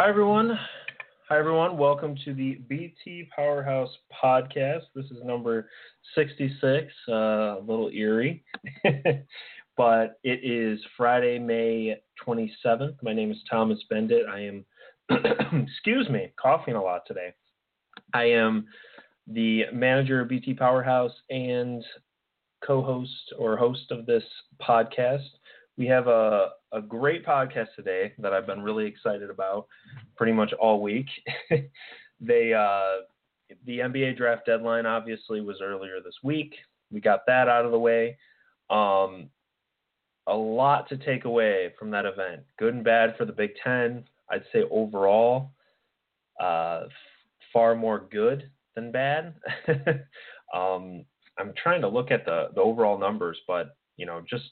Hi, everyone. Hi, everyone. Welcome to the BT Powerhouse podcast. This is number 66, uh, a little eerie, but it is Friday, May 27th. My name is Thomas Beindit. I am, excuse me, coughing a lot today. I am the manager of BT Powerhouse and co host or host of this podcast. We have a, a great podcast today that I've been really excited about pretty much all week. they uh, the NBA draft deadline obviously was earlier this week. We got that out of the way. Um, a lot to take away from that event, good and bad for the Big Ten. I'd say overall, uh, far more good than bad. um, I'm trying to look at the the overall numbers, but you know, just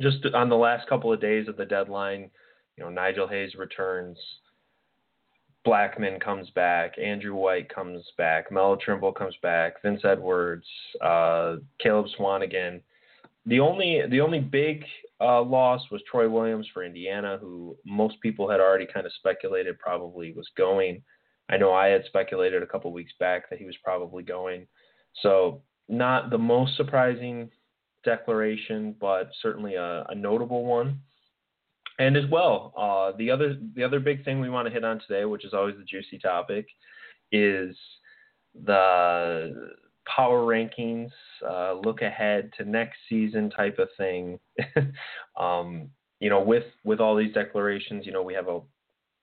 just on the last couple of days of the deadline, you know, Nigel Hayes returns, Blackmon comes back, Andrew White comes back, Melo Trimble comes back, Vince Edwards, uh, Caleb Swanigan. The only the only big uh, loss was Troy Williams for Indiana, who most people had already kind of speculated probably was going. I know I had speculated a couple weeks back that he was probably going. So not the most surprising declaration, but certainly a, a notable one. And as well, uh, the other the other big thing we want to hit on today, which is always the juicy topic, is the power rankings, uh, look ahead to next season type of thing. um, you know, with with all these declarations, you know, we have a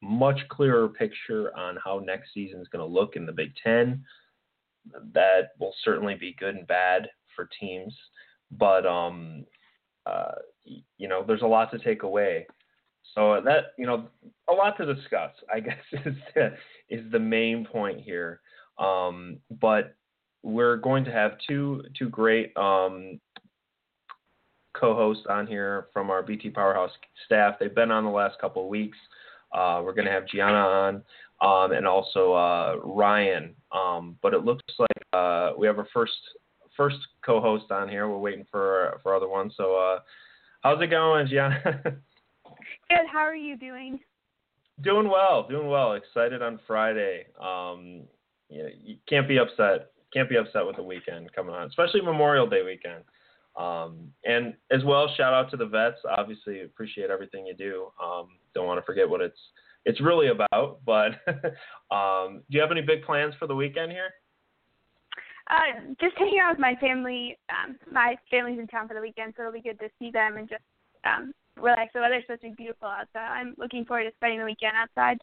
much clearer picture on how next season is going to look in the Big Ten. That will certainly be good and bad for teams but um, uh, you know, there's a lot to take away. So that you know, a lot to discuss. I guess is the, is the main point here. Um, but we're going to have two two great um, co-hosts on here from our BT Powerhouse staff. They've been on the last couple of weeks. Uh, we're going to have Gianna on um, and also uh, Ryan. Um, but it looks like uh, we have our first first co-host on here. We're waiting for for other ones. So, uh, how's it going, Gianna? Good. How are you doing? Doing well. Doing well. Excited on Friday. Um, you, know, you can't be upset. Can't be upset with the weekend coming on, especially Memorial Day weekend. Um, and as well, shout out to the vets. Obviously, appreciate everything you do. Um, don't want to forget what it's it's really about. But um, do you have any big plans for the weekend here? Uh, just hanging out with my family. Um, my family's in town for the weekend, so it'll be good to see them and just um, relax. The weather's supposed to be beautiful outside. I'm looking forward to spending the weekend outside.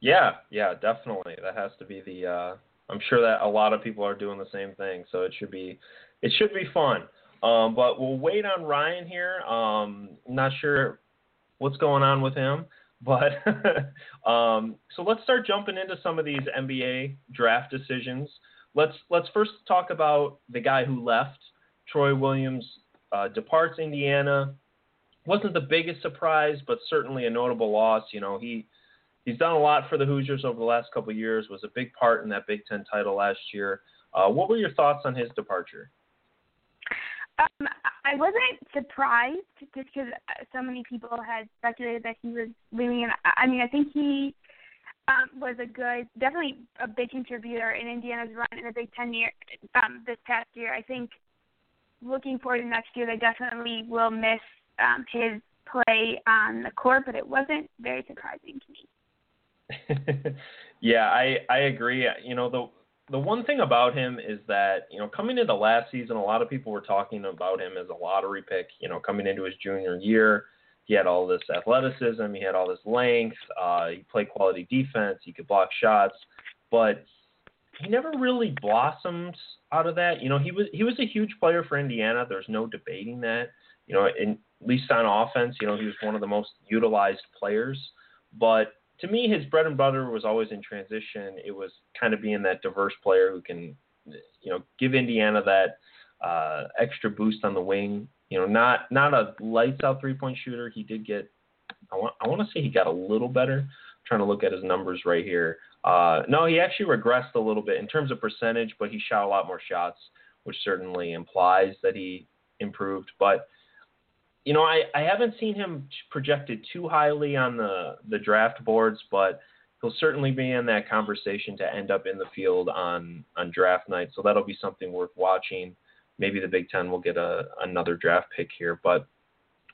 Yeah, yeah, definitely. That has to be the. Uh, I'm sure that a lot of people are doing the same thing, so it should be, it should be fun. Um, but we'll wait on Ryan here. Um, not sure what's going on with him, but um, so let's start jumping into some of these NBA draft decisions let's let's first talk about the guy who left. Troy Williams uh, departs Indiana. wasn't the biggest surprise, but certainly a notable loss. You know, he he's done a lot for the Hoosiers over the last couple of years. Was a big part in that Big Ten title last year. Uh, what were your thoughts on his departure? Um, I wasn't surprised just because so many people had speculated that he was leaving. I mean, I think he um, was a good, definitely a big contributor in Indiana's run in the Big Ten year um, this past year. I think looking forward to next year, they definitely will miss um, his play on the court, but it wasn't very surprising to me. yeah, I I agree. You know the the one thing about him is that you know coming into last season, a lot of people were talking about him as a lottery pick. You know, coming into his junior year he had all this athleticism, he had all this length, uh, he played quality defense, he could block shots, but he never really blossomed out of that. You know, he was he was a huge player for Indiana. There's no debating that. You know, in, at least on offense, you know, he was one of the most utilized players. But to me, his bread and butter was always in transition. It was kind of being that diverse player who can, you know, give Indiana that uh, extra boost on the wing. You know, not not a lights out three point shooter. He did get. I want I want to say he got a little better. I'm trying to look at his numbers right here. Uh, no, he actually regressed a little bit in terms of percentage, but he shot a lot more shots, which certainly implies that he improved. But you know, I, I haven't seen him projected too highly on the, the draft boards, but he'll certainly be in that conversation to end up in the field on, on draft night. So that'll be something worth watching. Maybe the Big Ten will get a, another draft pick here. But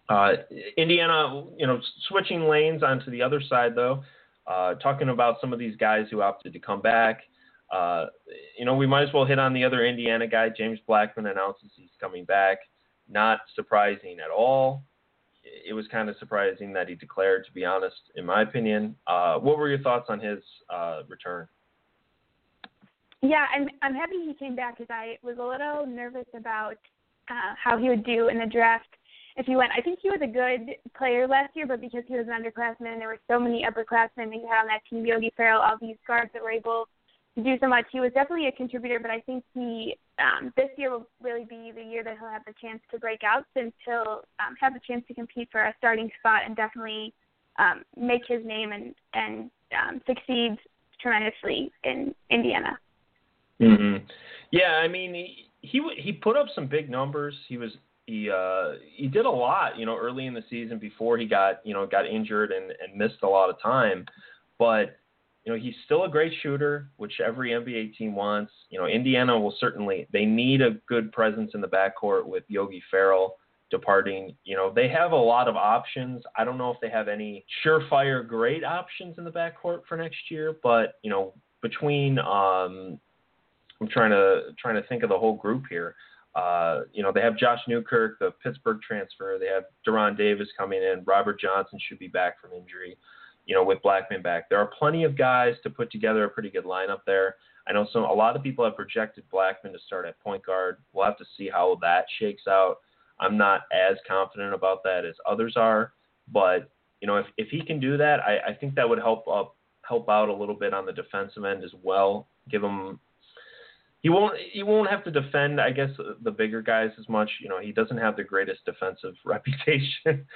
uh, Indiana, you know, switching lanes onto the other side, though, uh, talking about some of these guys who opted to come back. Uh, you know, we might as well hit on the other Indiana guy. James Blackmon announces he's coming back. Not surprising at all. It was kind of surprising that he declared, to be honest, in my opinion. Uh, what were your thoughts on his uh, return? Yeah, I'm I'm happy he came back because I was a little nervous about uh, how he would do in the draft if he went. I think he was a good player last year, but because he was an underclassman, and there were so many upperclassmen that he had on that team, Yogi Ferrell, all these guards that were able to do so much. He was definitely a contributor, but I think he um, this year will really be the year that he'll have the chance to break out since he'll um, have the chance to compete for a starting spot and definitely um, make his name and and um, succeed tremendously in Indiana. Mm-hmm. Yeah, I mean he, he he put up some big numbers. He was he uh he did a lot, you know, early in the season before he got you know got injured and and missed a lot of time, but you know, he's still a great shooter, which every NBA team wants. You know, Indiana will certainly they need a good presence in the backcourt with Yogi Ferrell departing. You know, they have a lot of options. I don't know if they have any surefire great options in the backcourt for next year, but you know, between um I'm trying to trying to think of the whole group here. Uh, you know, they have Josh Newkirk, the Pittsburgh transfer. They have De'Ron Davis coming in. Robert Johnson should be back from injury you know, with Blackmon back. There are plenty of guys to put together a pretty good lineup there. I know some a lot of people have projected Blackmon to start at point guard. We'll have to see how that shakes out. I'm not as confident about that as others are, but you know, if if he can do that, I, I think that would help up help out a little bit on the defensive end as well. Give him he won't he won't have to defend I guess the bigger guys as much. You know, he doesn't have the greatest defensive reputation.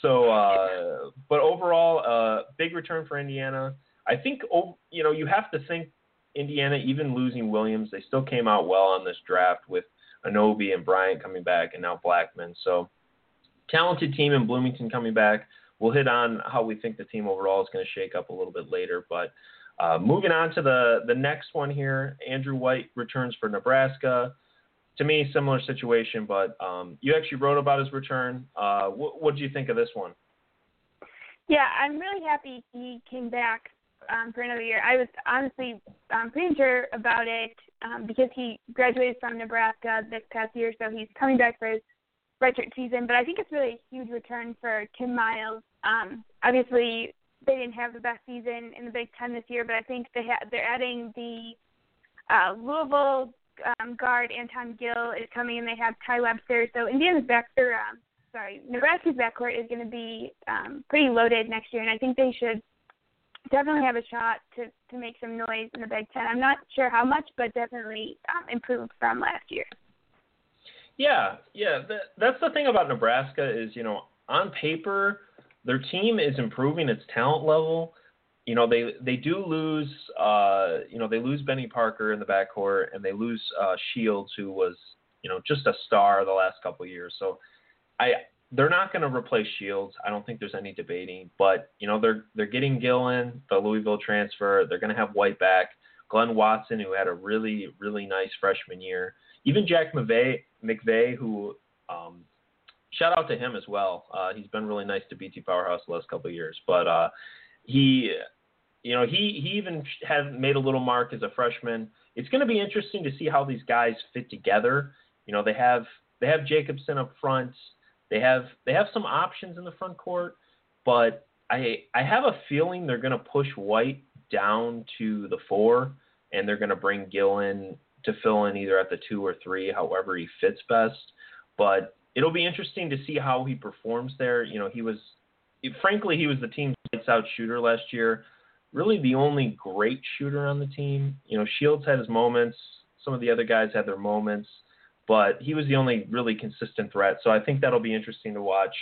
so uh but overall uh big return for Indiana. I think oh, you know, you have to think Indiana even losing Williams, they still came out well on this draft with Anunoby and Bryant coming back and now Blackmon. So talented team in Bloomington coming back. We'll hit on how we think the team overall is going to shake up a little bit later, but uh, moving on to the, the next one here, Andrew White returns for Nebraska. To me, similar situation, but um, you actually wrote about his return. Uh, what, what did you think of this one? Yeah, I'm really happy he came back um, for another year. I was honestly um, pretty sure about it um, because he graduated from Nebraska this past year, so he's coming back for his redshirt season. But I think it's really a huge return for Tim Miles. Um, obviously, they didn't have the best season in the Big Ten this year, but I think they ha- they're adding the uh, Louisville um, guard Anton Gill is coming, and they have Tai Webster. So Indiana's back, or um, sorry, Nebraska's backcourt is going to be um, pretty loaded next year, and I think they should definitely have a shot to to make some noise in the Big Ten. I'm not sure how much, but definitely um, improved from last year. Yeah, yeah, that, that's the thing about Nebraska is you know on paper their team is improving its talent level. You know, they they do lose uh, you know, they lose Benny Parker in the backcourt and they lose uh, Shields who was, you know, just a star the last couple of years. So I they're not going to replace Shields. I don't think there's any debating, but you know, they're they're getting Gillen, the Louisville transfer. They're going to have White back. Glynn Watson, who had a really, really nice freshman year. Even Jack McVeigh, McVeigh who um, shout out to him as well. Uh, he's been really nice to BT Powerhouse the last couple of years, but uh, he, you know, he he even had made a little mark as a freshman. It's going to be interesting to see how these guys fit together. You know, they have they have Jacobson up front. They have they have some options in the front court, but I I have a feeling they're going to push White down to the four, and they're going to bring Gillen to fill in either at the two or three, however he fits best. But it'll be interesting to see how he performs there. You know, he was frankly, he was the team's lights out shooter last year. Really, the only great shooter on the team. You know, Shields had his moments. Some of the other guys had their moments, but he was the only really consistent threat. So I think that'll be interesting to watch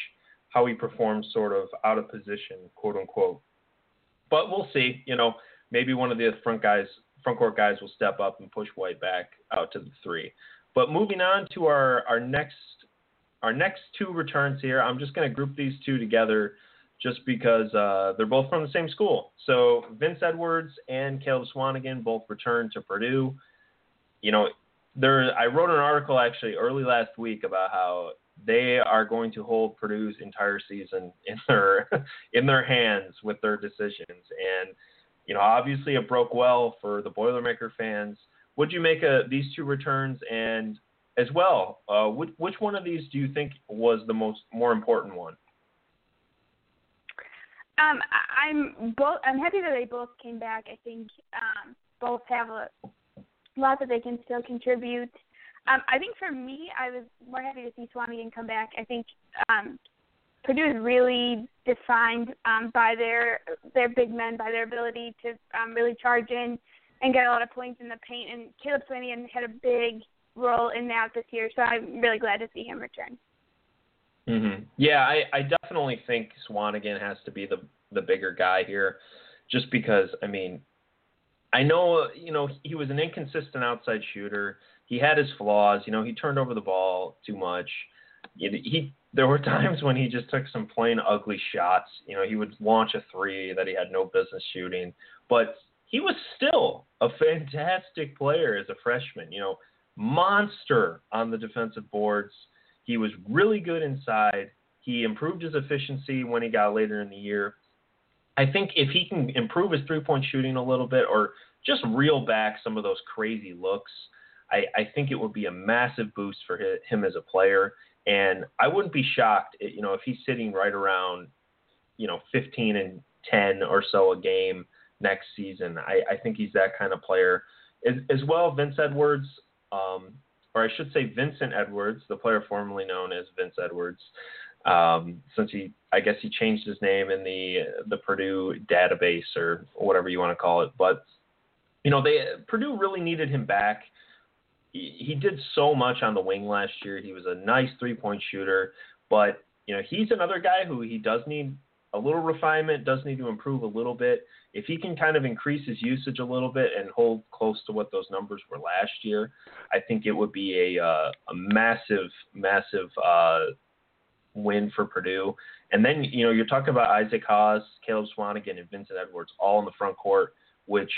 how he performs, sort of out of position, quote unquote. But we'll see. You know, maybe one of the front guys, front court guys, will step up and push White back out to the three. But moving on to our our next our next two returns here, I'm just going to group these two together just because uh, they're both from the same school. So Vince Edwards and Caleb Swanigan both returned to Purdue. You know, there I wrote an article actually early last week about how they are going to hold Purdue's entire season in their in their hands with their decisions. And you know, obviously it broke well for the Boilermaker fans. Would you make these two returns and as well. Uh, which, which one of these do you think was the most more important one? Um, I'm both. I'm happy that they both came back. I think um, both have a lot that they can still contribute. Um, I think for me, I was more happy to see Swanigan come back. I think um, Purdue is really defined um, by their their big men, by their ability to um, really charge in and get a lot of points in the paint. And Caleb Swanigan had a big role in that this year, so I'm really glad to see him return. Mm-hmm. Yeah, I, I definitely think Swanigan has to be the the bigger guy here, just because I mean, I know you know he was an inconsistent outside shooter. He had his flaws. You know, he turned over the ball too much. He, he there were times when he just took some plain ugly shots. You know, he would launch a three that he had no business shooting, but he was still a fantastic player as a freshman. You know, monster on the defensive boards. He was really good inside. He improved his efficiency when he got later in the year. I think if he can improve his three point shooting a little bit or just reel back some of those crazy looks, I, I think it would be a massive boost for him as a player. And I wouldn't be shocked, you know, if he's sitting right around, you know, 15 and 10 or so a game next season. I, I think he's that kind of player. As, as well, Vince Edwards, um, or I should say Vincent Edwards, the player formerly known as Vince Edwards, um, since he, I guess he changed his name in the the Purdue database or whatever you want to call it. But you know, they Purdue really needed him back. He, he did so much on the wing last year. He was a nice three point shooter, but you know, he's another guy who he does need a little refinement, does need to improve a little bit. If he can kind of increase his usage a little bit and hold close to what those numbers were last year, I think it would be a uh, a massive, massive uh, win for Purdue. And then you know you're talking about Isaac Haas, Caleb Swanigan, and Vincent Edwards all in the front court, which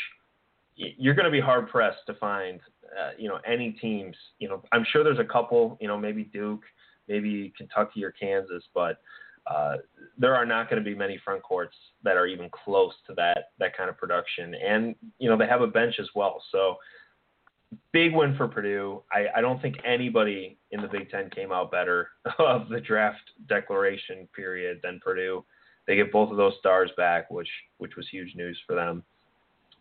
you're going to be hard pressed to find. Uh, you know any teams. You know I'm sure there's a couple. You know maybe Duke, maybe Kentucky or Kansas, but uh, there are not going to be many front courts that are even close to that that kind of production. And you know they have a bench as well, so big win for Purdue. I, I don't think anybody in the Big Ten came out better of the draft declaration period than Purdue. They get both of those stars back, which which was huge news for them.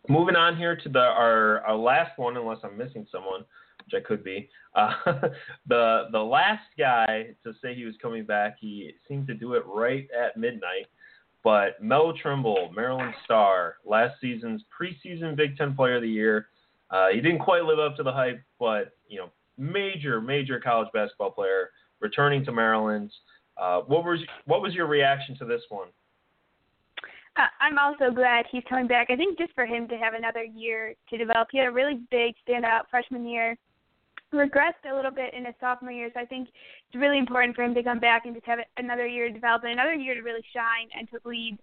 Moving on here to the our, our last one, unless I'm missing someone, which I could be. Uh, the the last guy to say he was coming back, he seemed to do it right at midnight. But Mel Trimble, Maryland star, last season's preseason Big Ten Player of the Year. Uh, he didn't quite live up to the hype, but you know, major major college basketball player returning to Maryland. Uh, what was what was your reaction to this one? Uh, I'm also glad he's coming back. I think just for him to have another year to develop. He had a really big standout freshman year regressed a little bit in his sophomore year, so I think it's really important for him to come back and just have another year to develop and another year to really shine and to lead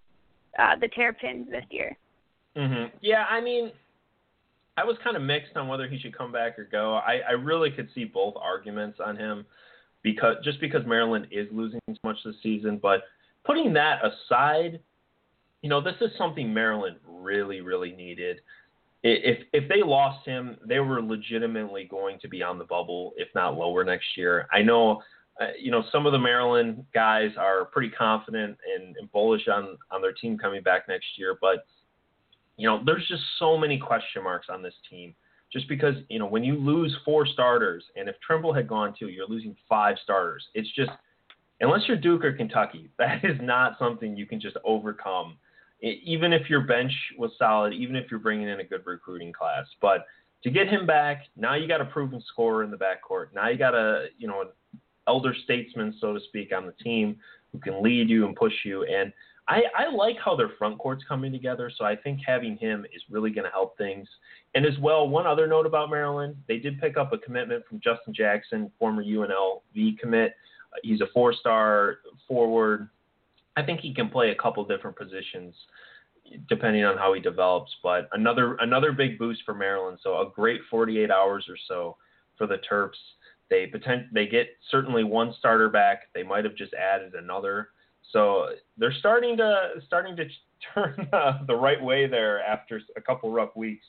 uh, the Terrapins this year. Mm-hmm. Yeah, I mean, I was kind of mixed on whether he should come back or go. I, I really could see both arguments on him because just because Maryland is losing so much this season, but putting that aside, you know, this is something Maryland really, really needed if if they lost him, they were legitimately going to be on the bubble, if not lower next year. I know, uh, you know, some of the Maryland guys are pretty confident and, and bullish on on their team coming back next year, but you know, there's just so many question marks on this team. Just because you know, when you lose four starters, and if Trimble had gone too, you're losing five starters. It's just unless you're Duke or Kentucky, that is not something you can just overcome. Even if your bench was solid, even if you're bringing in a good recruiting class, but to get him back, now you got a proven scorer in the backcourt. Now you got a you know an elder statesman, so to speak, on the team who can lead you and push you. And I, I like how their front court's coming together. So I think having him is really going to help things. And as well, one other note about Maryland, they did pick up a commitment from Justin Jackson, former UNLV commit. He's a four-star forward. I think he can play a couple different positions depending on how he develops. But another another big boost for Maryland. So a great 48 hours or so for the Terps. They potent, they get certainly one starter back. They might have just added another. So they're starting to starting to turn uh, the right way there after a couple rough weeks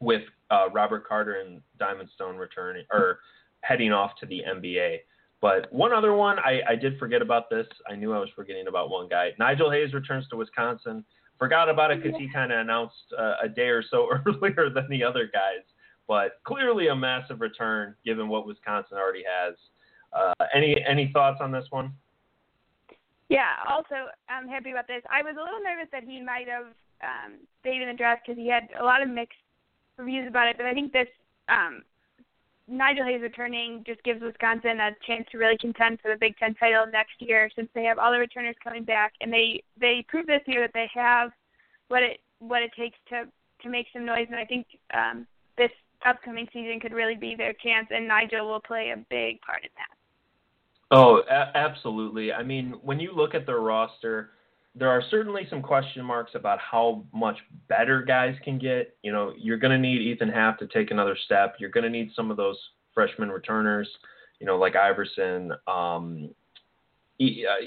with uh, Robert Carter and Diamond Stone returning or heading off to the NBA. But one other one, I, I did forget about this. I knew I was forgetting about one guy. Nigel Hayes returns to Wisconsin. Forgot about it because he kind of announced uh, a day or so earlier than the other guys. But clearly a massive return given what Wisconsin already has. Uh, any any thoughts on this one? Yeah. Also, I'm happy about this. I was a little nervous that he might have um, stayed in the draft because he had a lot of mixed reviews about it. But I think this um, Nigel Hayes returning just gives Wisconsin a chance to really contend for the Big Ten title next year, since they have all the returners coming back, and they they prove this year that they have what it what it takes to to make some noise. And I think um, this upcoming season could really be their chance, and Nigel will play a big part in that. Oh, a- absolutely. I mean, when you look at their roster, there are certainly some question marks about how much better guys can get. You know, you're going to need Ethan Happ to take another step. You're going to need some of those freshman returners, you know, like Iverson, um, uh,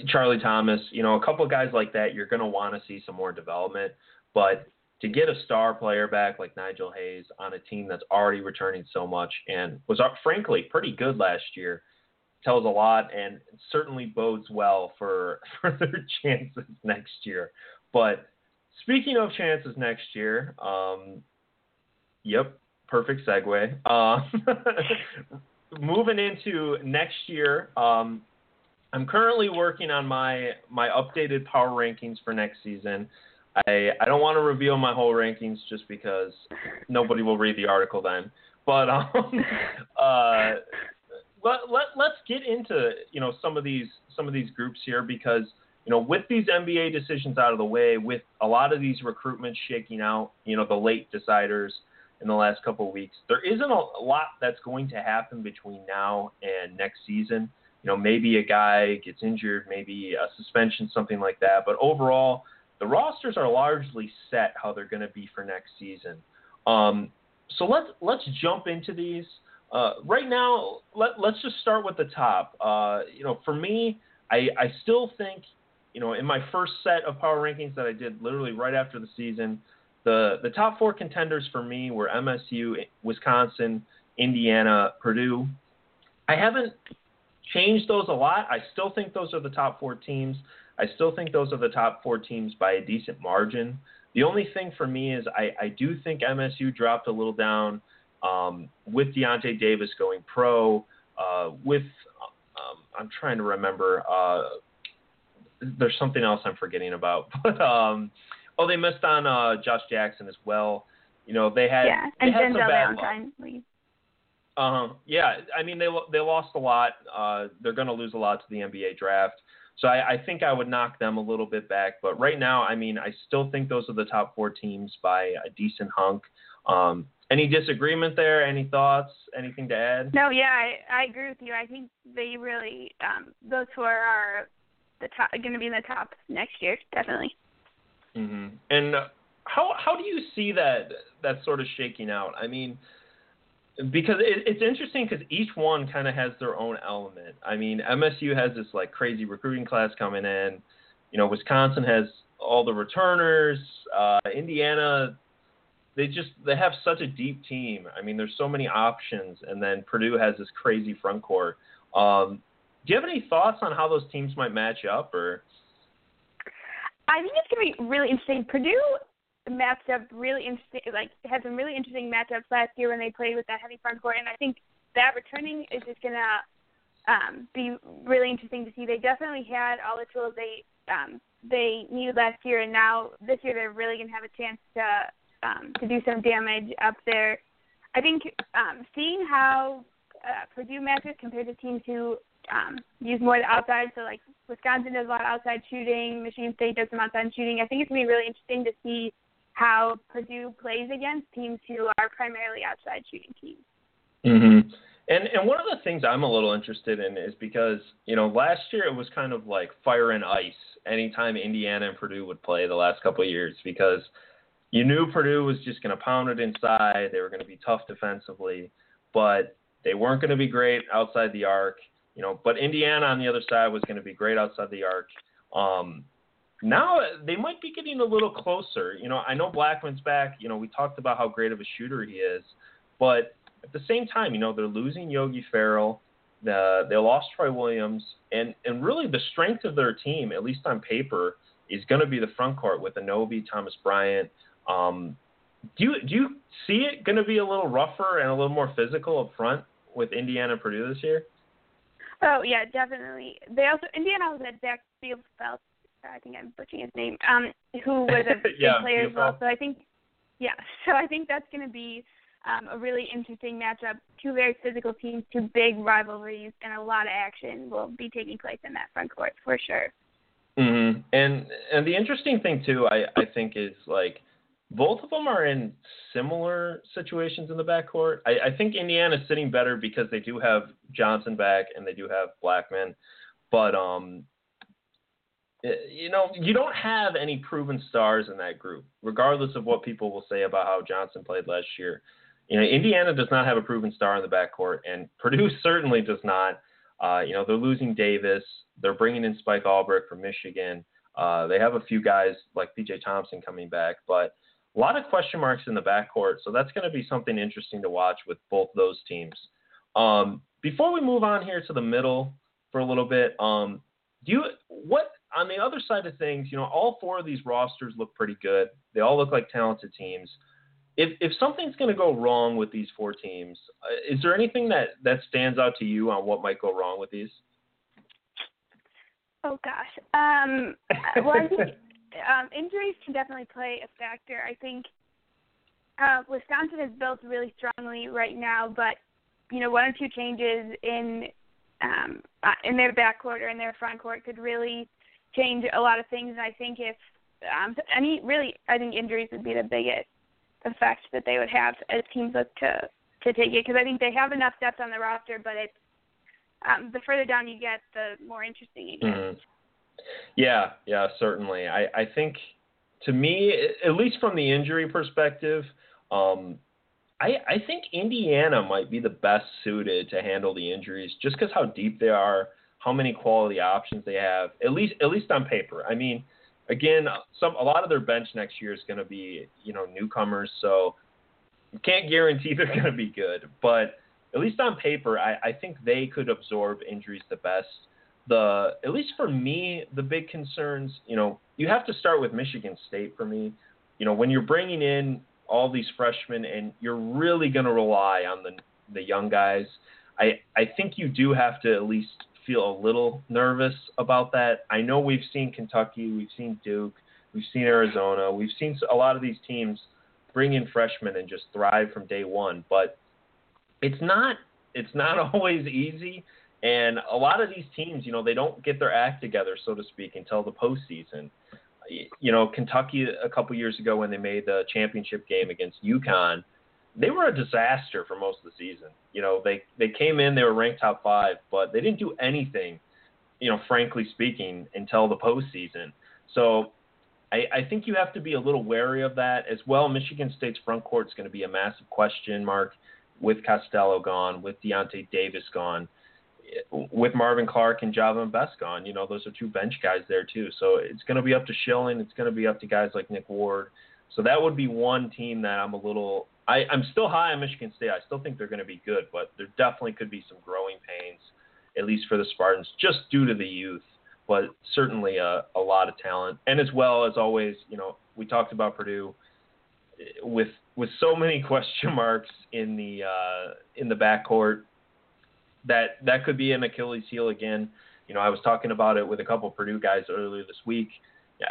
Charlie Thomas, you know, a couple of guys like that. You're going to want to see some more development. But to get a star player back like Nigel Hayes on a team that's already returning so much and was, uh, frankly, pretty good last year tells a lot and certainly bodes well for for their chances next year. But speaking of chances next year, um, yep, perfect segue. Uh, moving into next year, um, I'm currently working on my my updated power rankings for next season. I I don't want to reveal my whole rankings just because nobody will read the article then. But um, uh, let, let let's get into you know some of these some of these groups here because you know with these NBA decisions out of the way, with a lot of these recruitments shaking out, you know the late deciders in the last couple of weeks, there isn't a lot that's going to happen between now and next season. You know maybe a guy gets injured, maybe a suspension, something like that. But overall, the rosters are largely set how they're going to be for next season. Um, so let's let's jump into these. Uh, right now, let, let's just start with the top. Uh, you know, for me, I, I still think, you know, in my first set of power rankings that I did literally right after the season, the the top four contenders for me were MSU, Wisconsin, Indiana, Purdue. I haven't changed those a lot. I still think those are the top four teams. I still think those are the top four teams by a decent margin. The only thing for me is I, I do think MSU dropped a little down um, with Deyonta Davis going pro, uh, with um, I'm trying to remember. Uh, there's something else I'm forgetting about, but um, oh, they missed on uh, Josh Jackson as well. You know, they had yeah, and had Denzel Valentine. Uh huh. Yeah, I mean they they lost a lot. Uh, they're going to lose a lot to the NBA draft. So I, I think I would knock them a little bit back. But right now, I mean, I still think those are the top four teams by a decent hunk. Um, any disagreement there? Any thoughts? Anything to add? No, yeah, I, I agree with you. I think they really um, those four are the top going to be in the top next year, definitely. hmm And how how do you see that that sort of shaking out? I mean, because it, it's interesting because each one kind of has their own element. I mean, MSU has this like crazy recruiting class coming in. You know, Wisconsin has all the returners. Uh, Indiana they just they have such a deep team. I mean, there's so many options, and then Purdue has this crazy front court. Um, do you have any thoughts on how those teams might match up, or? I think it's gonna be really interesting. Purdue matched up really interesting, like had some really interesting matchups last year when they played with that heavy front court, and I think that returning is just gonna um, be really interesting to see. They definitely had all the tools they um, they needed last year, and now this year they're really to have a chance to um, to do some damage up there. I think um, seeing how uh, Purdue matches compared to teams who um, use more the outside, so like Wisconsin does a lot of outside shooting, Michigan State does some outside shooting. I think it's to be really interesting to see how Purdue plays against teams who are primarily outside shooting teams. Mm-hmm. And and one of the things I'm a little interested in is because you know last year it was kind of like fire and ice anytime Indiana and Purdue would play the last couple of years because you knew Purdue was just going to pound it inside. They were going to be tough defensively, but they weren't going to be great outside the arc. You know, but Indiana on the other side was going to be great outside the arc. Um, now they might be getting a little closer. You know, I know Blackmon's back. You know, we talked about how great of a shooter he is, but at the same time, you know, they're losing Yogi Ferrell. The, they lost Troy Williams, and and really the strength of their team, at least on paper, is going to be the front court with Anunoby, Thomas Bryant. Um, do you do you see it going to be a little rougher and a little more physical up front with Indiana Purdue this year? Oh yeah, definitely. They also Indiana was at Zach Bielfeldt. I think I'm butchering his name. Um, who was a yeah, big player as well. So I think, yeah. So I think that's going to be um, a really interesting matchup. Two very physical teams, two big rivalries, and a lot of action will be taking place in that front court for sure. Mm-hmm. And and the interesting thing too, I I think is like both of them are in similar situations in the backcourt. I, I think Indiana's sitting better because they do have Johnson back and they do have Blackmon, but um, you know, you don't have any proven stars in that group, regardless of what people will say about how Johnson played last year. You know, Indiana does not have a proven star in the backcourt, and Purdue certainly does not. Uh, you know, they're losing Davis. They're bringing in Spike Albrecht from Michigan. Uh, they have a few guys like PJ Thompson coming back, but a lot of question marks in the backcourt. So that's going to be something interesting to watch with both those teams. Um, before we move on here to the middle for a little bit, um, do you what on the other side of things? You know, all four of these rosters look pretty good. They all look like talented teams if if something's going to go wrong with these four teams, uh, is there anything that that stands out to you on what might go wrong with these? Oh gosh. Um, well, I think um, injuries can definitely play a factor. I think uh, Wisconsin is built really strongly right now, but you know, one or two changes in um, uh, in their backcourt or in their front court could really change a lot of things. And I think if um, any really, I think injuries would be the biggest effect that they would have as teams look to to take it because I think they have enough depth on the roster, but it's um, the further down you get, the more interesting it gets. Mm-hmm. Yeah, yeah, certainly. I, I think to me, at least from the injury perspective, um, I, I think Indiana might be the best suited to handle the injuries just because how deep they are, how many quality options they have, at least at least on paper. I mean, again, some a lot of their bench next year is going to be you know newcomers, so can't guarantee they're going to be good. But at least on paper, I, I think they could absorb injuries the best. The at least for me, the big concerns, you know, you have to start with Michigan State for me. You know, when you're bringing in all these freshmen and you're really going to rely on the the young guys, I I think you do have to at least feel a little nervous about that. I know we've seen Kentucky, we've seen Duke, we've seen Arizona, we've seen a lot of these teams bring in freshmen and just thrive from day one, but it's not it's not always easy. And a lot of these teams, you know, they don't get their act together, so to speak, until the postseason. You know, Kentucky a couple years ago when they made the championship game against UConn, they were a disaster for most of the season. You know, they they came in, they were ranked top five, but they didn't do anything, you know, frankly speaking, until the postseason. So I, I think you have to be a little wary of that as well. Michigan State's front court is going to be a massive question mark with Costello gone, with Deyonta Davis gone, with Marvin Clark and Javon Bess gone. You know, those are two bench guys there too. So it's going to be up to Schilling. It's going to be up to guys like Nick Ward. So that would be one team that I'm a little I, I'm still high on Michigan State. I still think they're going to be good, but there definitely could be some growing pains, at least for the Spartans, just due to the youth. But certainly a, a lot of talent, and as well as always, you know, we talked about Purdue with with so many question marks in the uh, in the backcourt. that that could be an Achilles heel again. You know, I was talking about it with a couple Purdue guys earlier this week.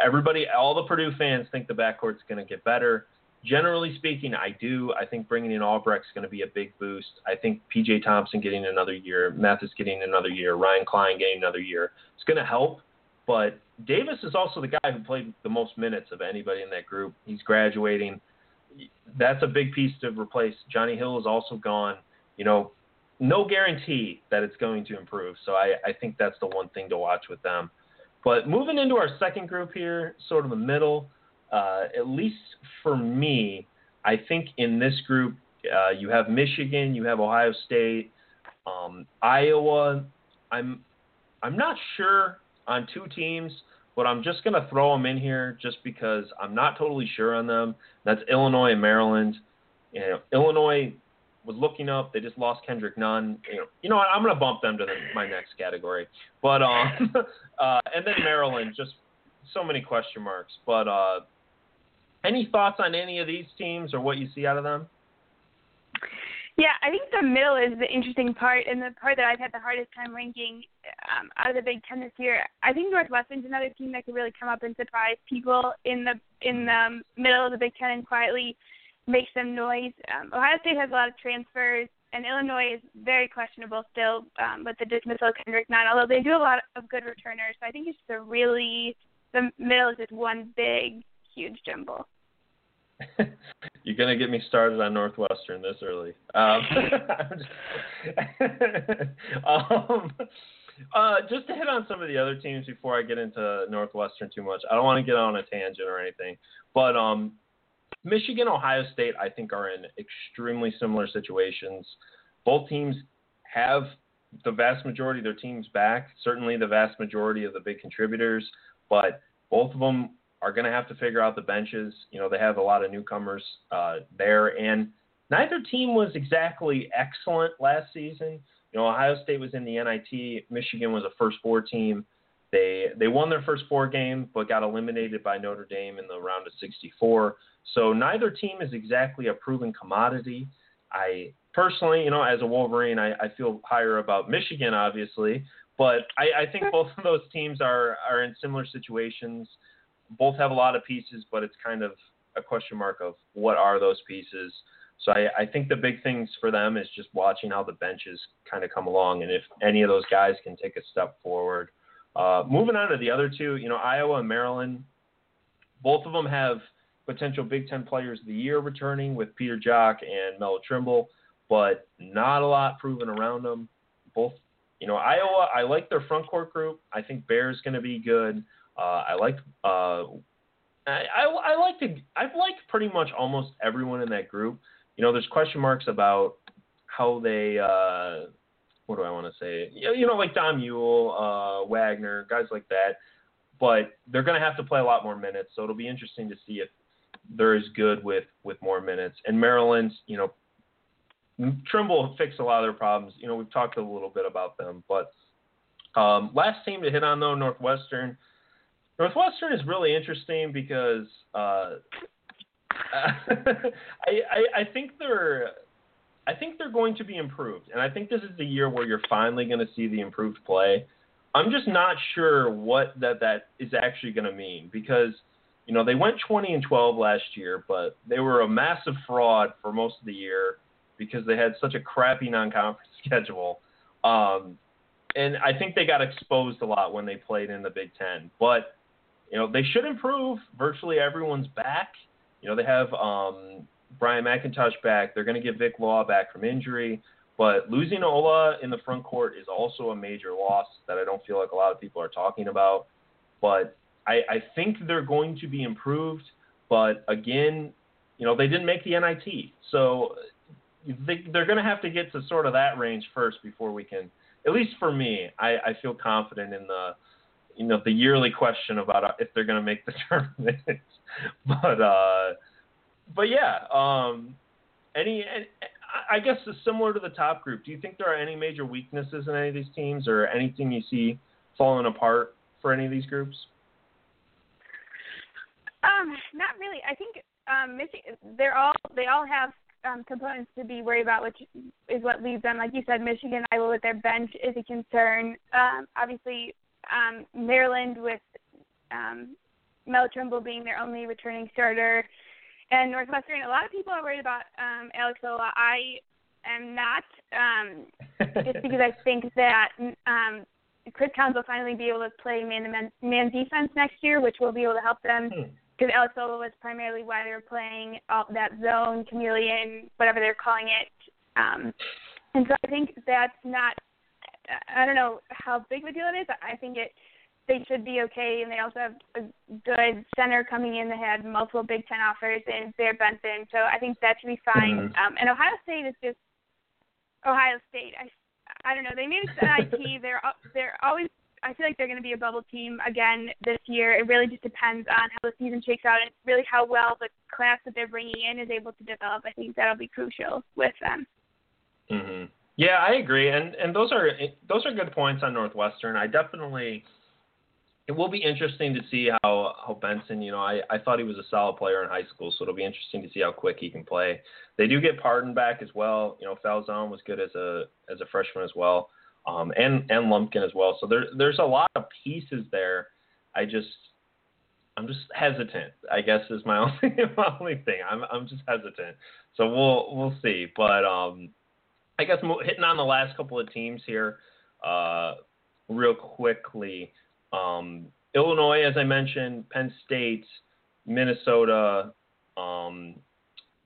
Everybody, all the Purdue fans think the backcourt's going to get better. Generally speaking, I do. I think bringing in Albrecht's going to be a big boost. I think PJ Thompson getting another year, Mathias getting another year, Ryan Cline getting another year. It's going to help. But Davis is also the guy who played the most minutes of anybody in that group. He's graduating. That's a big piece to replace. Johnny Hill is also gone. You know, no guarantee that it's going to improve. So I, I think that's the one thing to watch with them. But moving into our second group here, sort of the middle, uh, at least for me, I think in this group, uh, you have Michigan, you have Ohio State, um, Iowa. I'm I'm not sure on two teams, but I'm just going to throw them in here just because I'm not totally sure on them. That's Illinois and Maryland. You know, Illinois was looking up. They just lost Kendrick Nunn. You know, you know what? I'm going to bump them to the, my next category. But um, uh, and then Maryland, just so many question marks. But uh, any thoughts on any of these teams or what you see out of them? Yeah, I think the middle is the interesting part, and the part that I've had the hardest time ranking um, out of the Big Ten this year. I think Northwestern's another team that could really come up and surprise people in the in the middle of the Big Ten and quietly make some noise. Um, Ohio State has a lot of transfers, and Illinois is very questionable still um, with the dismissal of Kendrick Nunn. Although they do a lot of good returners, so I think it's just a really the middle is just one big, huge jumble. You're gonna get me started on Northwestern this early. Um, um, uh, just to hit on some of the other teams before I get into Northwestern too much. I don't want to get on a tangent or anything, but um, Michigan, Ohio State, I think are in extremely similar situations. Both teams have the vast majority of their teams back. Certainly, the vast majority of the big contributors, but both of them are going to have to figure out the benches. You know, they have a lot of newcomers uh, there, and neither team was exactly excellent last season. You know, Ohio State was in the NIT. Michigan was a first four team. They they won their first four game, but got eliminated by Notre Dame in the round of 64. So neither team is exactly a proven commodity. I personally, you know, as a Wolverine, I, I feel higher about Michigan, obviously, but I, I think both of those teams are are in similar situations. Both have a lot of pieces, but it's kind of a question mark of what are those pieces. So I, I think the big things for them is just watching how the benches kind of come along, and if any of those guys can take a step forward. Uh, moving on to the other two, you know, Iowa and Maryland, both of them have potential Big Ten Players of the Year returning with Peter Jok and Melo Trimble, but not a lot proven around them. Both, you know, Iowa, I like their front court group. I think Baer's going to be good. Uh, I like, uh, I, I, I like to, I've liked pretty much almost everyone in that group. You know, there's question marks about how they, uh, what do I want to say? You know, like Dom Uhl, uh, Wagner, guys like that. But they're going to have to play a lot more minutes, so it'll be interesting to see if they're as good with with more minutes. And Maryland's, you know, Trimble fixed a lot of their problems. You know, we've talked a little bit about them, but um, last team to hit on though, Northwestern. Northwestern is really interesting because uh, I, I I think they're I think they're going to be improved, and I think this is the year where you're finally going to see the improved play. I'm just not sure what that that is actually going to mean because you know, they went 20 and 12 last year, but they were a massive fraud for most of the year because they had such a crappy non-conference schedule. Um, and I think they got exposed a lot when they played in the Big Ten. But you know, they should improve. Virtually everyone's back. You know, they have um, Bryant McIntosh back. They're going to get Vic Law back from injury. But losing Olah in the front court is also a major loss that I don't feel like a lot of people are talking about. But I, I think they're going to be improved, but again, you know, they didn't make the NIT, so they, they're going to have to get to sort of that range first before we can. At least for me, I, I feel confident in the, you know, the yearly question about uh, if they're going to make the tournament. but uh, but yeah, um, any, any I guess it's similar to the top group. Do you think there are any major weaknesses in any of these teams, or anything you see falling apart for any of these groups? Um, not really. I think um, Michigan. They're all they all have um, components to be worried about, which is what leads them. Like you said, Michigan, Iowa with their bench is a concern. Um, obviously, um, Maryland with um, Mel Trimble being their only returning starter, and Northwestern. A lot of people are worried about um, Alex Olah. I am not, um, just because I think that um, Chris Towns will finally be able to play man-to-man man defense next year, which will be able to help them. Because hmm. Alex Olah was primarily why they were playing all that zone, chameleon, whatever they're calling it. Um, and so I think that's not. I don't know how big of a deal it is. I think it they should be okay, and they also have a good center coming in They had multiple Big Ten offers in Barret Benson. So I think that should be fine. Mm-hmm. Um, and Ohio State is just Ohio State. I I don't know. They made it to NIT. They're they're always. I feel like they're going to be a bubble team again this year. It really just depends on how the season shakes out and really how well the class that they're bringing in is able to develop. I think that'll be crucial with them. Mhm. Yeah, I agree, and and those are those are good points on Northwestern. I definitely it will be interesting to see how how Benson. You know, I I thought he was a solid player in high school, so it'll be interesting to see how quick he can play. They do get Pardon back as well. You know, Falzon was good as a as a freshman as well, um, and and Lumpkin as well. So there there's a lot of pieces there. I just I'm just hesitant. I guess is my only my only thing. I'm I'm just hesitant. So we'll we'll see. But um, I guess hitting on the last couple of teams here, uh, real quickly. Um, Illinois, as I mentioned, Penn State, Minnesota, um,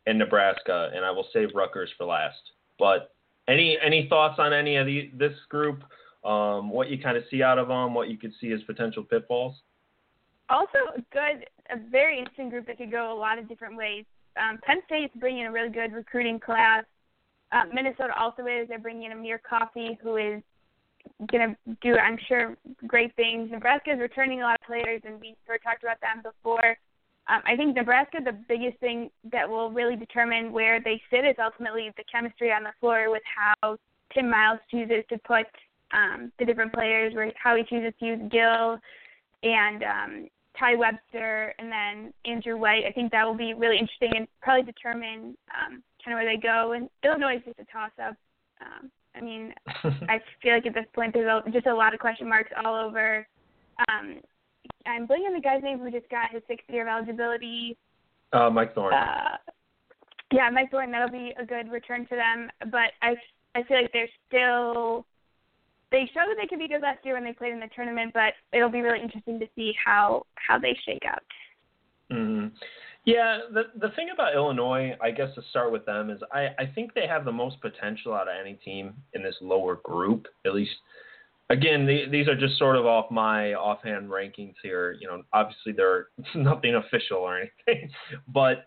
and Nebraska, and I will save Rutgers for last. But any any thoughts on any of the this group? Um, what you kind of see out of them, what you could see as potential pitfalls? Also, good, a very interesting group that could go a lot of different ways. Um, Penn State's bringing a really good recruiting class. Uh, Minnesota also is. They're bringing in Amir Coffey, who is going to do, I'm sure, great things. Nebraska is returning a lot of players, and we sort of talked about them before. Um, I think Nebraska, the biggest thing that will really determine where they sit is ultimately the chemistry on the floor with how Tim Miles chooses to put um, the different players, where how he chooses to use Gill and um, Tai Webster and then Andrew White. I think that will be really interesting and probably determine um, kind of where they go. And Illinois is just a toss-up. Um, I mean, I feel like at this point there's just a lot of question marks all over. Um, I'm blanking on the guy's name who just got his sixth year of eligibility. Uh, Mike Thorne. Uh, yeah, Mike Thorne. That'll be a good return for them. But I I feel like they're still they showed that they could be good last year when they played in the tournament. But it'll be really interesting to see how how they shake out. Mm-hmm. Yeah, the the thing about Illinois, I guess to start with them is I I think they have the most potential out of any team in this lower group. At least, again, the, these are just sort of off my offhand rankings here. You know, obviously they're nothing official or anything, but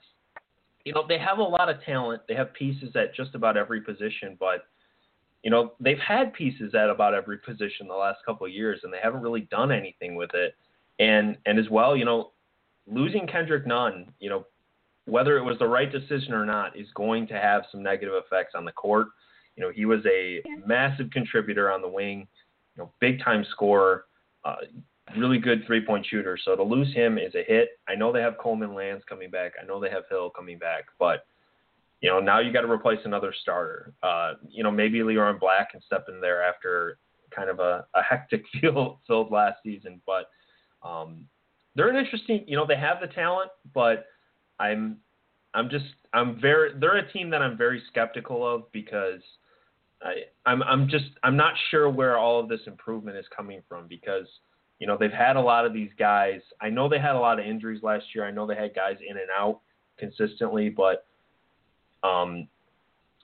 you know they have a lot of talent. They have pieces at just about every position, but you know they've had pieces at about every position the last couple of years, and they haven't really done anything with it. And and as well, you know, losing Kendrick Nunn, you know, whether it was the right decision or not, is going to have some negative effects on the court. You know, he was a massive contributor on the wing, you know, big time scorer, uh, really good three point shooter. So to lose him is a hit. I know they have Coleman Lands coming back. I know they have Hill coming back, but you know now you got to replace another starter. Uh, you know maybe Leron Black can step in there after kind of a, a hectic field filled last season, but um, they're an interesting. You know, they have the talent, but I'm I'm just I'm very they're a team that I'm very skeptical of because I I'm I'm just I'm not sure where all of this improvement is coming from because you know they've had a lot of these guys. I know they had a lot of injuries last year. I know they had guys in and out consistently, but um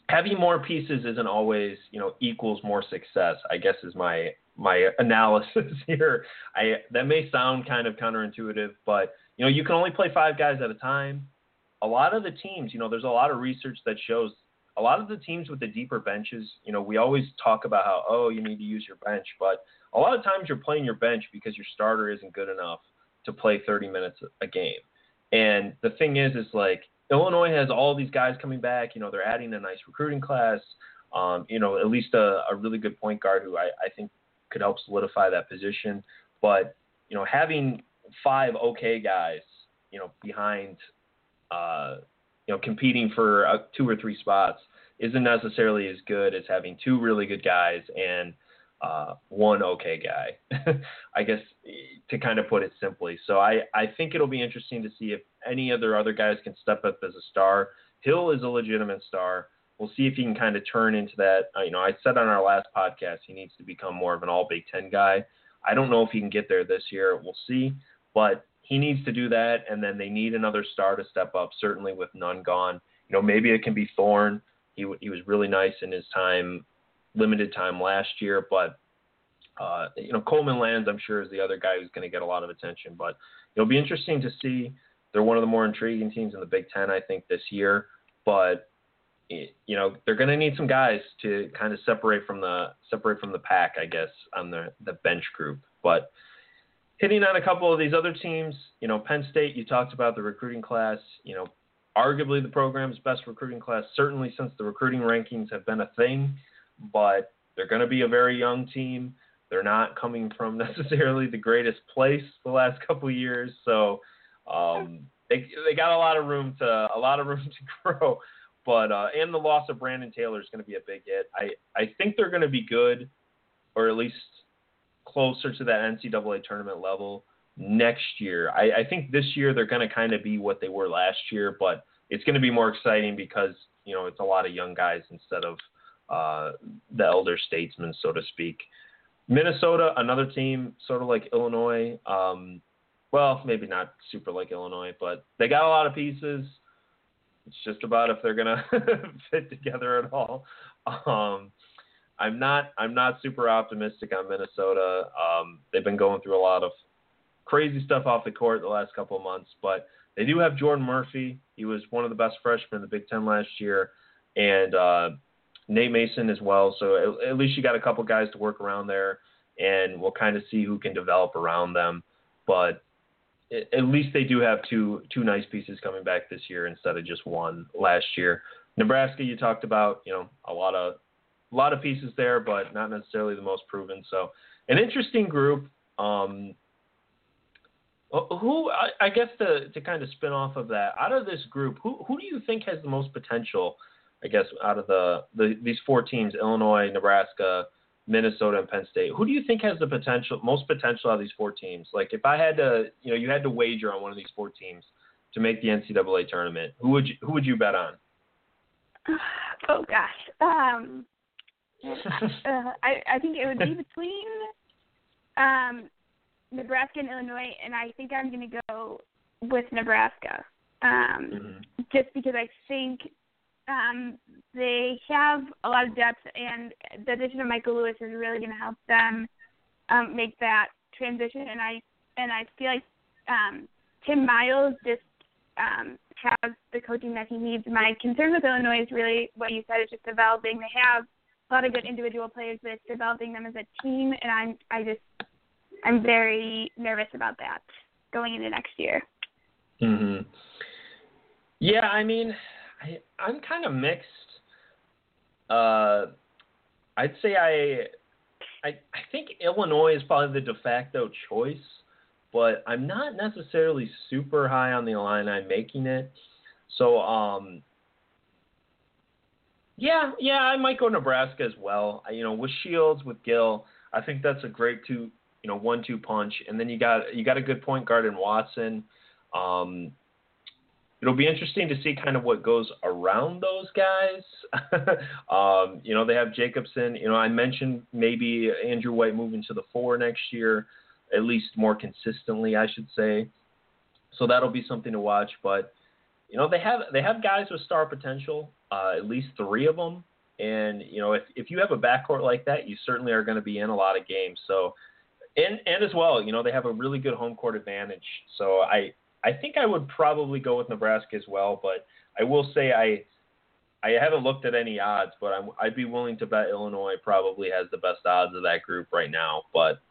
having more pieces isn't always, you know, equals more success, I guess is my my analysis here. I that may sound kind of counterintuitive, but you know, you can only play five guys at a time. A lot of the teams, you know, there's a lot of research that shows a lot of the teams with the deeper benches, you know, we always talk about how, oh, you need to use your bench, but a lot of times you're playing your bench because your starter isn't good enough to play 30 minutes a game. And the thing is, is like Illinois has all these guys coming back. You know, they're adding a nice recruiting class. Um, you know, at least a, a really good point guard who I, I think could help solidify that position. But you know, having five okay guys, you know, behind uh, you know competing for uh, two or three spots isn't necessarily as good as having two really good guys and uh, one okay guy, I guess, to kind of put it simply. So I, I think it'll be interesting to see if any other other guys can step up as a star. Hill is a legitimate star. We'll see if he can kind of turn into that. Uh, you know, I said on our last podcast he needs to become more of an All Big Ten guy. I don't know if he can get there this year. We'll see, but he needs to do that, and then they need another star to step up. Certainly with Nunn gone, you know, maybe it can be Thorne. He he was really nice in his time, limited time last year, but uh, you know Coleman Lands I'm sure is the other guy who's going to get a lot of attention. But it'll be interesting to see. They're one of the more intriguing teams in the Big Ten, I think, this year. But you know they're going to need some guys to kind of separate from the separate from the pack, I guess, on the the bench group. But hitting on a couple of these other teams, you know, Penn State, you talked about the recruiting class. You know, arguably the program's best recruiting class, certainly since the recruiting rankings have been a thing, but they're going to be a very young team. They're not coming from necessarily the greatest place the last couple of years, so um, they they got a lot of room to a lot of room to grow. But uh, and the loss of Brandon Taylor is going to be a big hit. I I think they're going to be good, or at least closer to that NCAA tournament level next year. I, I think this year they're going to kind of be what they were last year, but it's going to be more exciting because you know it's a lot of young guys instead of uh, the elder statesmen, so to speak. Minnesota, another team, sort of like Illinois. Um, well, maybe not super like Illinois, but they got a lot of pieces. It's just about if they're gonna fit together at all. Um, I'm not. I'm not super optimistic on Minnesota. Um, they've been going through a lot of crazy stuff off the court the last couple of months, but they do have Jordan Murphy. He was one of the best freshmen in the Big Ten last year, and uh, Nate Mason as well. So at, at, least you got a couple guys to work around there, and we'll kind of see who can develop around them. But at least they do have two two nice pieces coming back this year instead of just one last year. Nebraska, you talked about, you know, a lot of a lot of pieces there, but not necessarily the most proven. So an interesting group. Um, who I, guess to to kind of spin off of that, out of this group, who who do you think has the most potential? I guess out of the, the these four teams, Illinois, Nebraska, Minnesota, and Penn State, who do you think has the potential most potential out of these four teams? Like if I had to, you know, you had to wager on one of these four teams to make the NCAA tournament, who would you who would you bet on? Oh gosh, um, uh, I I think it would be between um, Nebraska and Illinois, and I think I'm going to go with Nebraska, um, mm-hmm. just because I think um, they have a lot of depth, and the addition of Michael Lewis is really going to help them um, make that transition. And I and I feel like um, Tim Miles just um, has the coaching that he needs. My concern with Illinois is really what you said is just developing. They have a lot of good individual players, but it's developing them as a team, and I'm I just I'm very nervous about that going into next year. Mhm. Yeah, I mean, I I'm kind of mixed. Uh, I'd say I, I I think Illinois is probably the de facto choice, but I'm not necessarily super high on the Illini making it. So um, yeah, yeah, I might go Nebraska as well. You know, with Shields, with Gill, I think that's a great two, you know, one-two punch. And then you got you got a good point guard in Watson. Um, it'll be interesting to see kind of what goes around those guys. um, you know, they have Jacobson. You know, I mentioned maybe Andrew White moving to the four next year, at least more consistently, I should say. So that'll be something to watch. But you know, they have they have guys with star potential uh, at least three of them. And you know, if if you have a backcourt like that, you certainly are going to be in a lot of games. So, and and as well, you know, they have a really good home court advantage. So I I think I would probably go with Nebraska as well. But I will say I I haven't looked at any odds, but I'm, I'd be willing to bet Illinois probably has the best odds of that group right now. But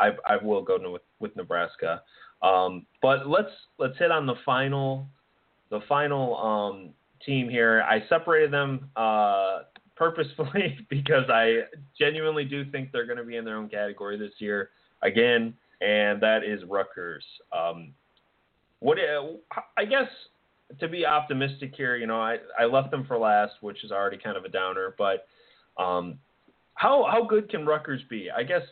I I will go with with Nebraska. Um, but let's let's hit on the final the final um, team here. I separated them uh, purposefully because I genuinely do think they're going to be in their own category this year again, and that is Rutgers. Um, what I guess to be optimistic here, you know, I I left them for last, which is already kind of a downer. But um, how how good can Rutgers be? I guess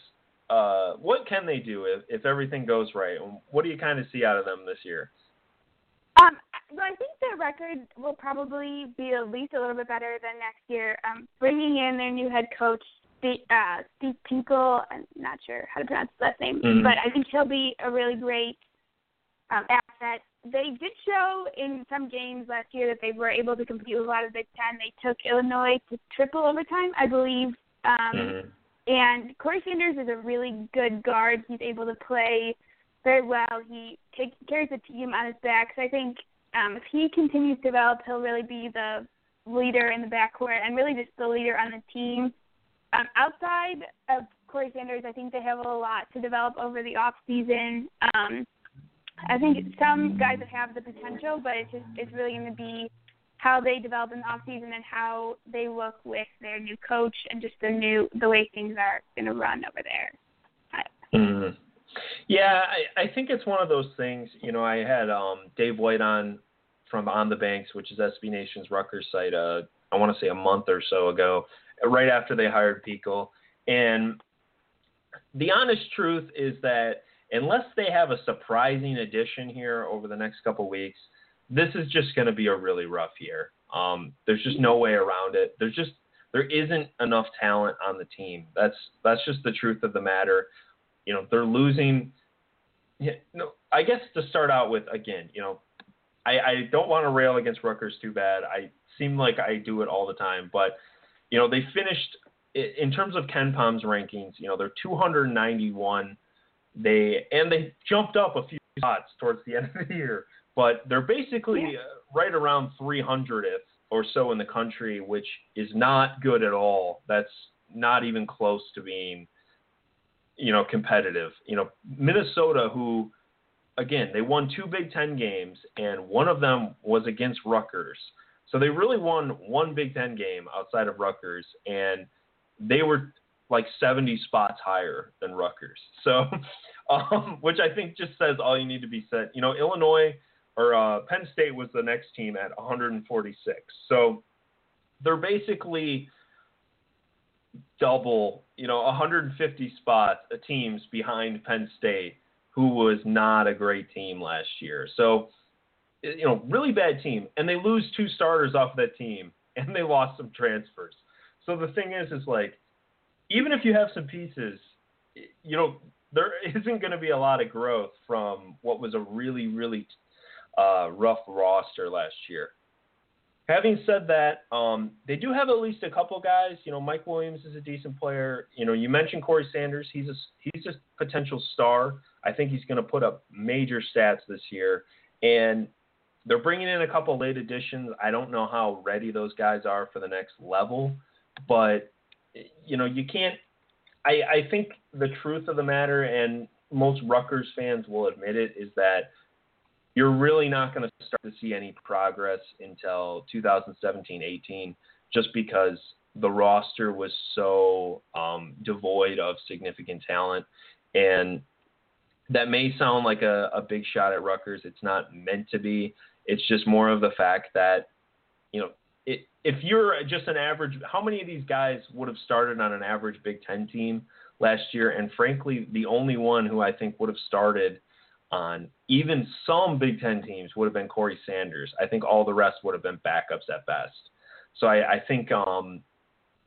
uh, what can they do if, if everything goes right? What do you kind of see out of them this year? Um, well, I think their record will probably be at least a little bit better than next year. Um, bringing in their new head coach, Steve, uh, Steve I'm not sure how to pronounce his last name, mm-hmm. but I think he'll be a really great um, asset. They did show in some games last year that they were able to compete with a lot of Big Ten. They took Illinois to triple overtime, I believe. Um, mm-hmm. And Corey Sanders is a really good guard. He's able to play very well. He take, carries the team on his back. So I think um, if he continues to develop, he'll really be the leader in the backcourt and really just the leader on the team. Um, outside of Corey Sanders, I think they have a lot to develop over the off season. Um, I think some guys have the potential, but it's just it's really going to be how they develop in the off season and how they look with their new coach and just the new the way things are going to run over there. Mm-hmm. Yeah, I, I think it's one of those things. You know, I had um, Dave White on from On the Banks, which is SB Nation's Rutgers site. Uh, I want to say a month or so ago, right after they hired Pikiell, and the honest truth is that unless they have a surprising addition here over the next couple weeks, this is just going to be a really rough year. Um, there's just no way around it. There's just there isn't enough talent on the team. That's that's just the truth of the matter. You know, they're losing. Know, I guess to start out with, again, you know, I, I don't want to rail against Rutgers too bad. I seem like I do it all the time, but you know, they finished in terms of KenPom's rankings. You know, they're 291. They and they jumped up a few spots towards the end of the year but they're basically yeah. Uh, right around 300th or so in the country, which is not good at all. That's not even close to being, you know, competitive. You know, Minnesota, who, again, they won two Big Ten games, and one of them was against Rutgers. So they really won one Big Ten game outside of Rutgers, and they were like 70 spots higher than Rutgers. So, um, which I think just says all you need to be said. You know, Illinois or uh, Penn State was the next team at 146. So they're basically double, you know, 150 spots, uh, teams behind Penn State, who was not a great team last year. So, you know, really bad team, and they lose two starters off that team, and they lost some transfers. So the thing is, is like, even if you have some pieces, you know, there isn't going to be a lot of growth from what was a really, really uh, rough roster last year. Having said that, um, they do have at least a couple guys. You know, Mike Williams is a decent player. You know, you mentioned Corey Sanders. He's a he's a potential star. I think he's going to put up major stats this year. And they're bringing in a couple late additions. I don't know how ready those guys are for the next level, but you know, you can't. I I think the truth of the matter, and most Rutgers fans will admit it, is that you're really not going to start to see any progress until 2017-18, just because the roster was so um, devoid of significant talent, and that may sound like a, a big shot at Rutgers. It's not meant to be. It's just more of the fact that, you know, it, if you're just an average, how many of these guys would have started on an average Big Ten team last year? And frankly, the only one who I think would have started on even some Big Ten teams would have been Corey Sanders. I think all the rest would have been backups at best. So I, I think um,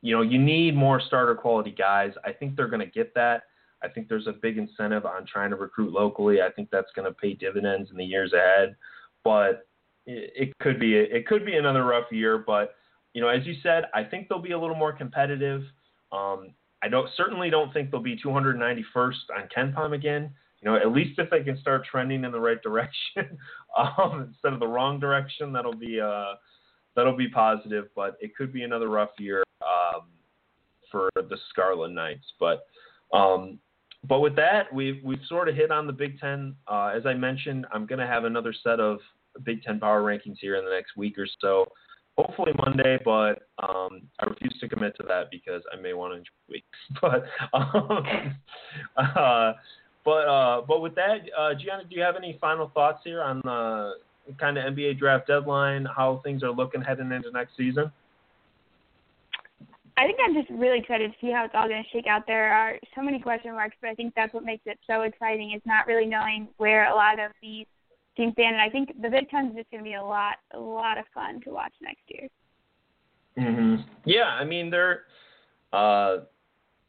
you know you need more starter quality guys. I think they're going to get that. I think there's a big incentive on trying to recruit locally. I think that's going to pay dividends in the years ahead. But it, could be it could be another rough year. But you know, as you said, I think they'll be a little more competitive. Um, I don't certainly don't think they'll be 291st on KenPom again you know, at least if they can start trending in the right direction um, instead of the wrong direction, that'll be uh, that'll be positive. But it could be another rough year um, for the Scarlet Knights. But um, but with that, we've we've sort of hit on the Big Ten. Uh, as I mentioned, I'm going to have another set of Big Ten power rankings here in the next week or so. Hopefully Monday, but um, I refuse to commit to that because I may want to enjoy weeks. But um, uh, but uh, but with that, uh, Gianna, do you have any final thoughts here on the kind of NBA draft deadline, how things are looking heading into next season? I think I'm just really excited to see how it's all going to shake out. There are so many question marks, but I think that's what makes it so exciting is not really knowing where a lot of these teams stand. And I think the Big is just going to be a lot, a lot of fun to watch next year. Mm-hmm. Yeah, I mean they're uh,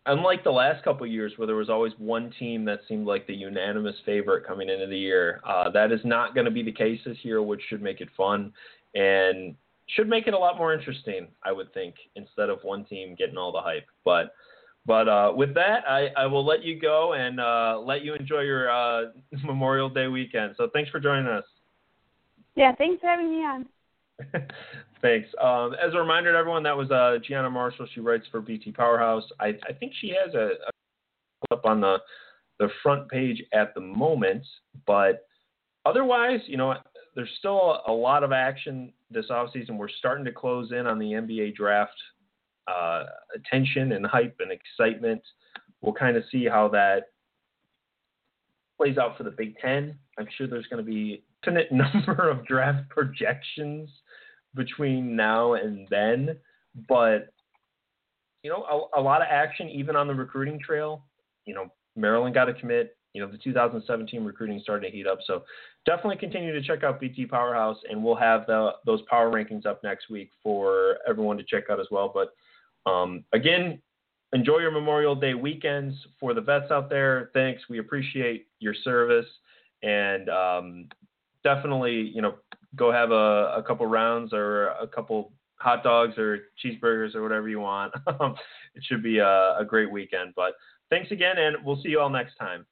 unlike the last couple years where there was always one team that seemed like the unanimous favorite coming into the year. Uh, that is not going to be the case this year, which should make it fun and should make it a lot more interesting, I would think, instead of one team getting all the hype. But but uh, with that, I, I will let you go and uh, let you enjoy your uh, Memorial Day weekend. So thanks for joining us. Yeah, thanks for having me on. Thanks. Um, as a reminder to everyone, that was uh, Gianna Marshall. She writes for BT Powerhouse. I, I think she has a, a up on the the front page at the moment, but otherwise, you know, there's still a lot of action this offseason. We're starting to close in on the NBA draft uh, attention and hype and excitement. We'll kind of see how that plays out for the Big Ten. I'm sure there's going to be infinite number of draft projections between now and then, but you know, a, a lot of action even on the recruiting trail. You know, Maryland got a commit. You know, the 2017 recruiting started to heat up. So definitely continue to check out BT Powerhouse, and we'll have the, those power rankings up next week for everyone to check out as well. But um, again, enjoy your Memorial Day weekends for the vets out there. Thanks. We appreciate your service. And um, definitely, you know, go have a, a couple rounds or a couple hot dogs or cheeseburgers or whatever you want. it should be a, a great weekend. But thanks again, and we'll see you all next time.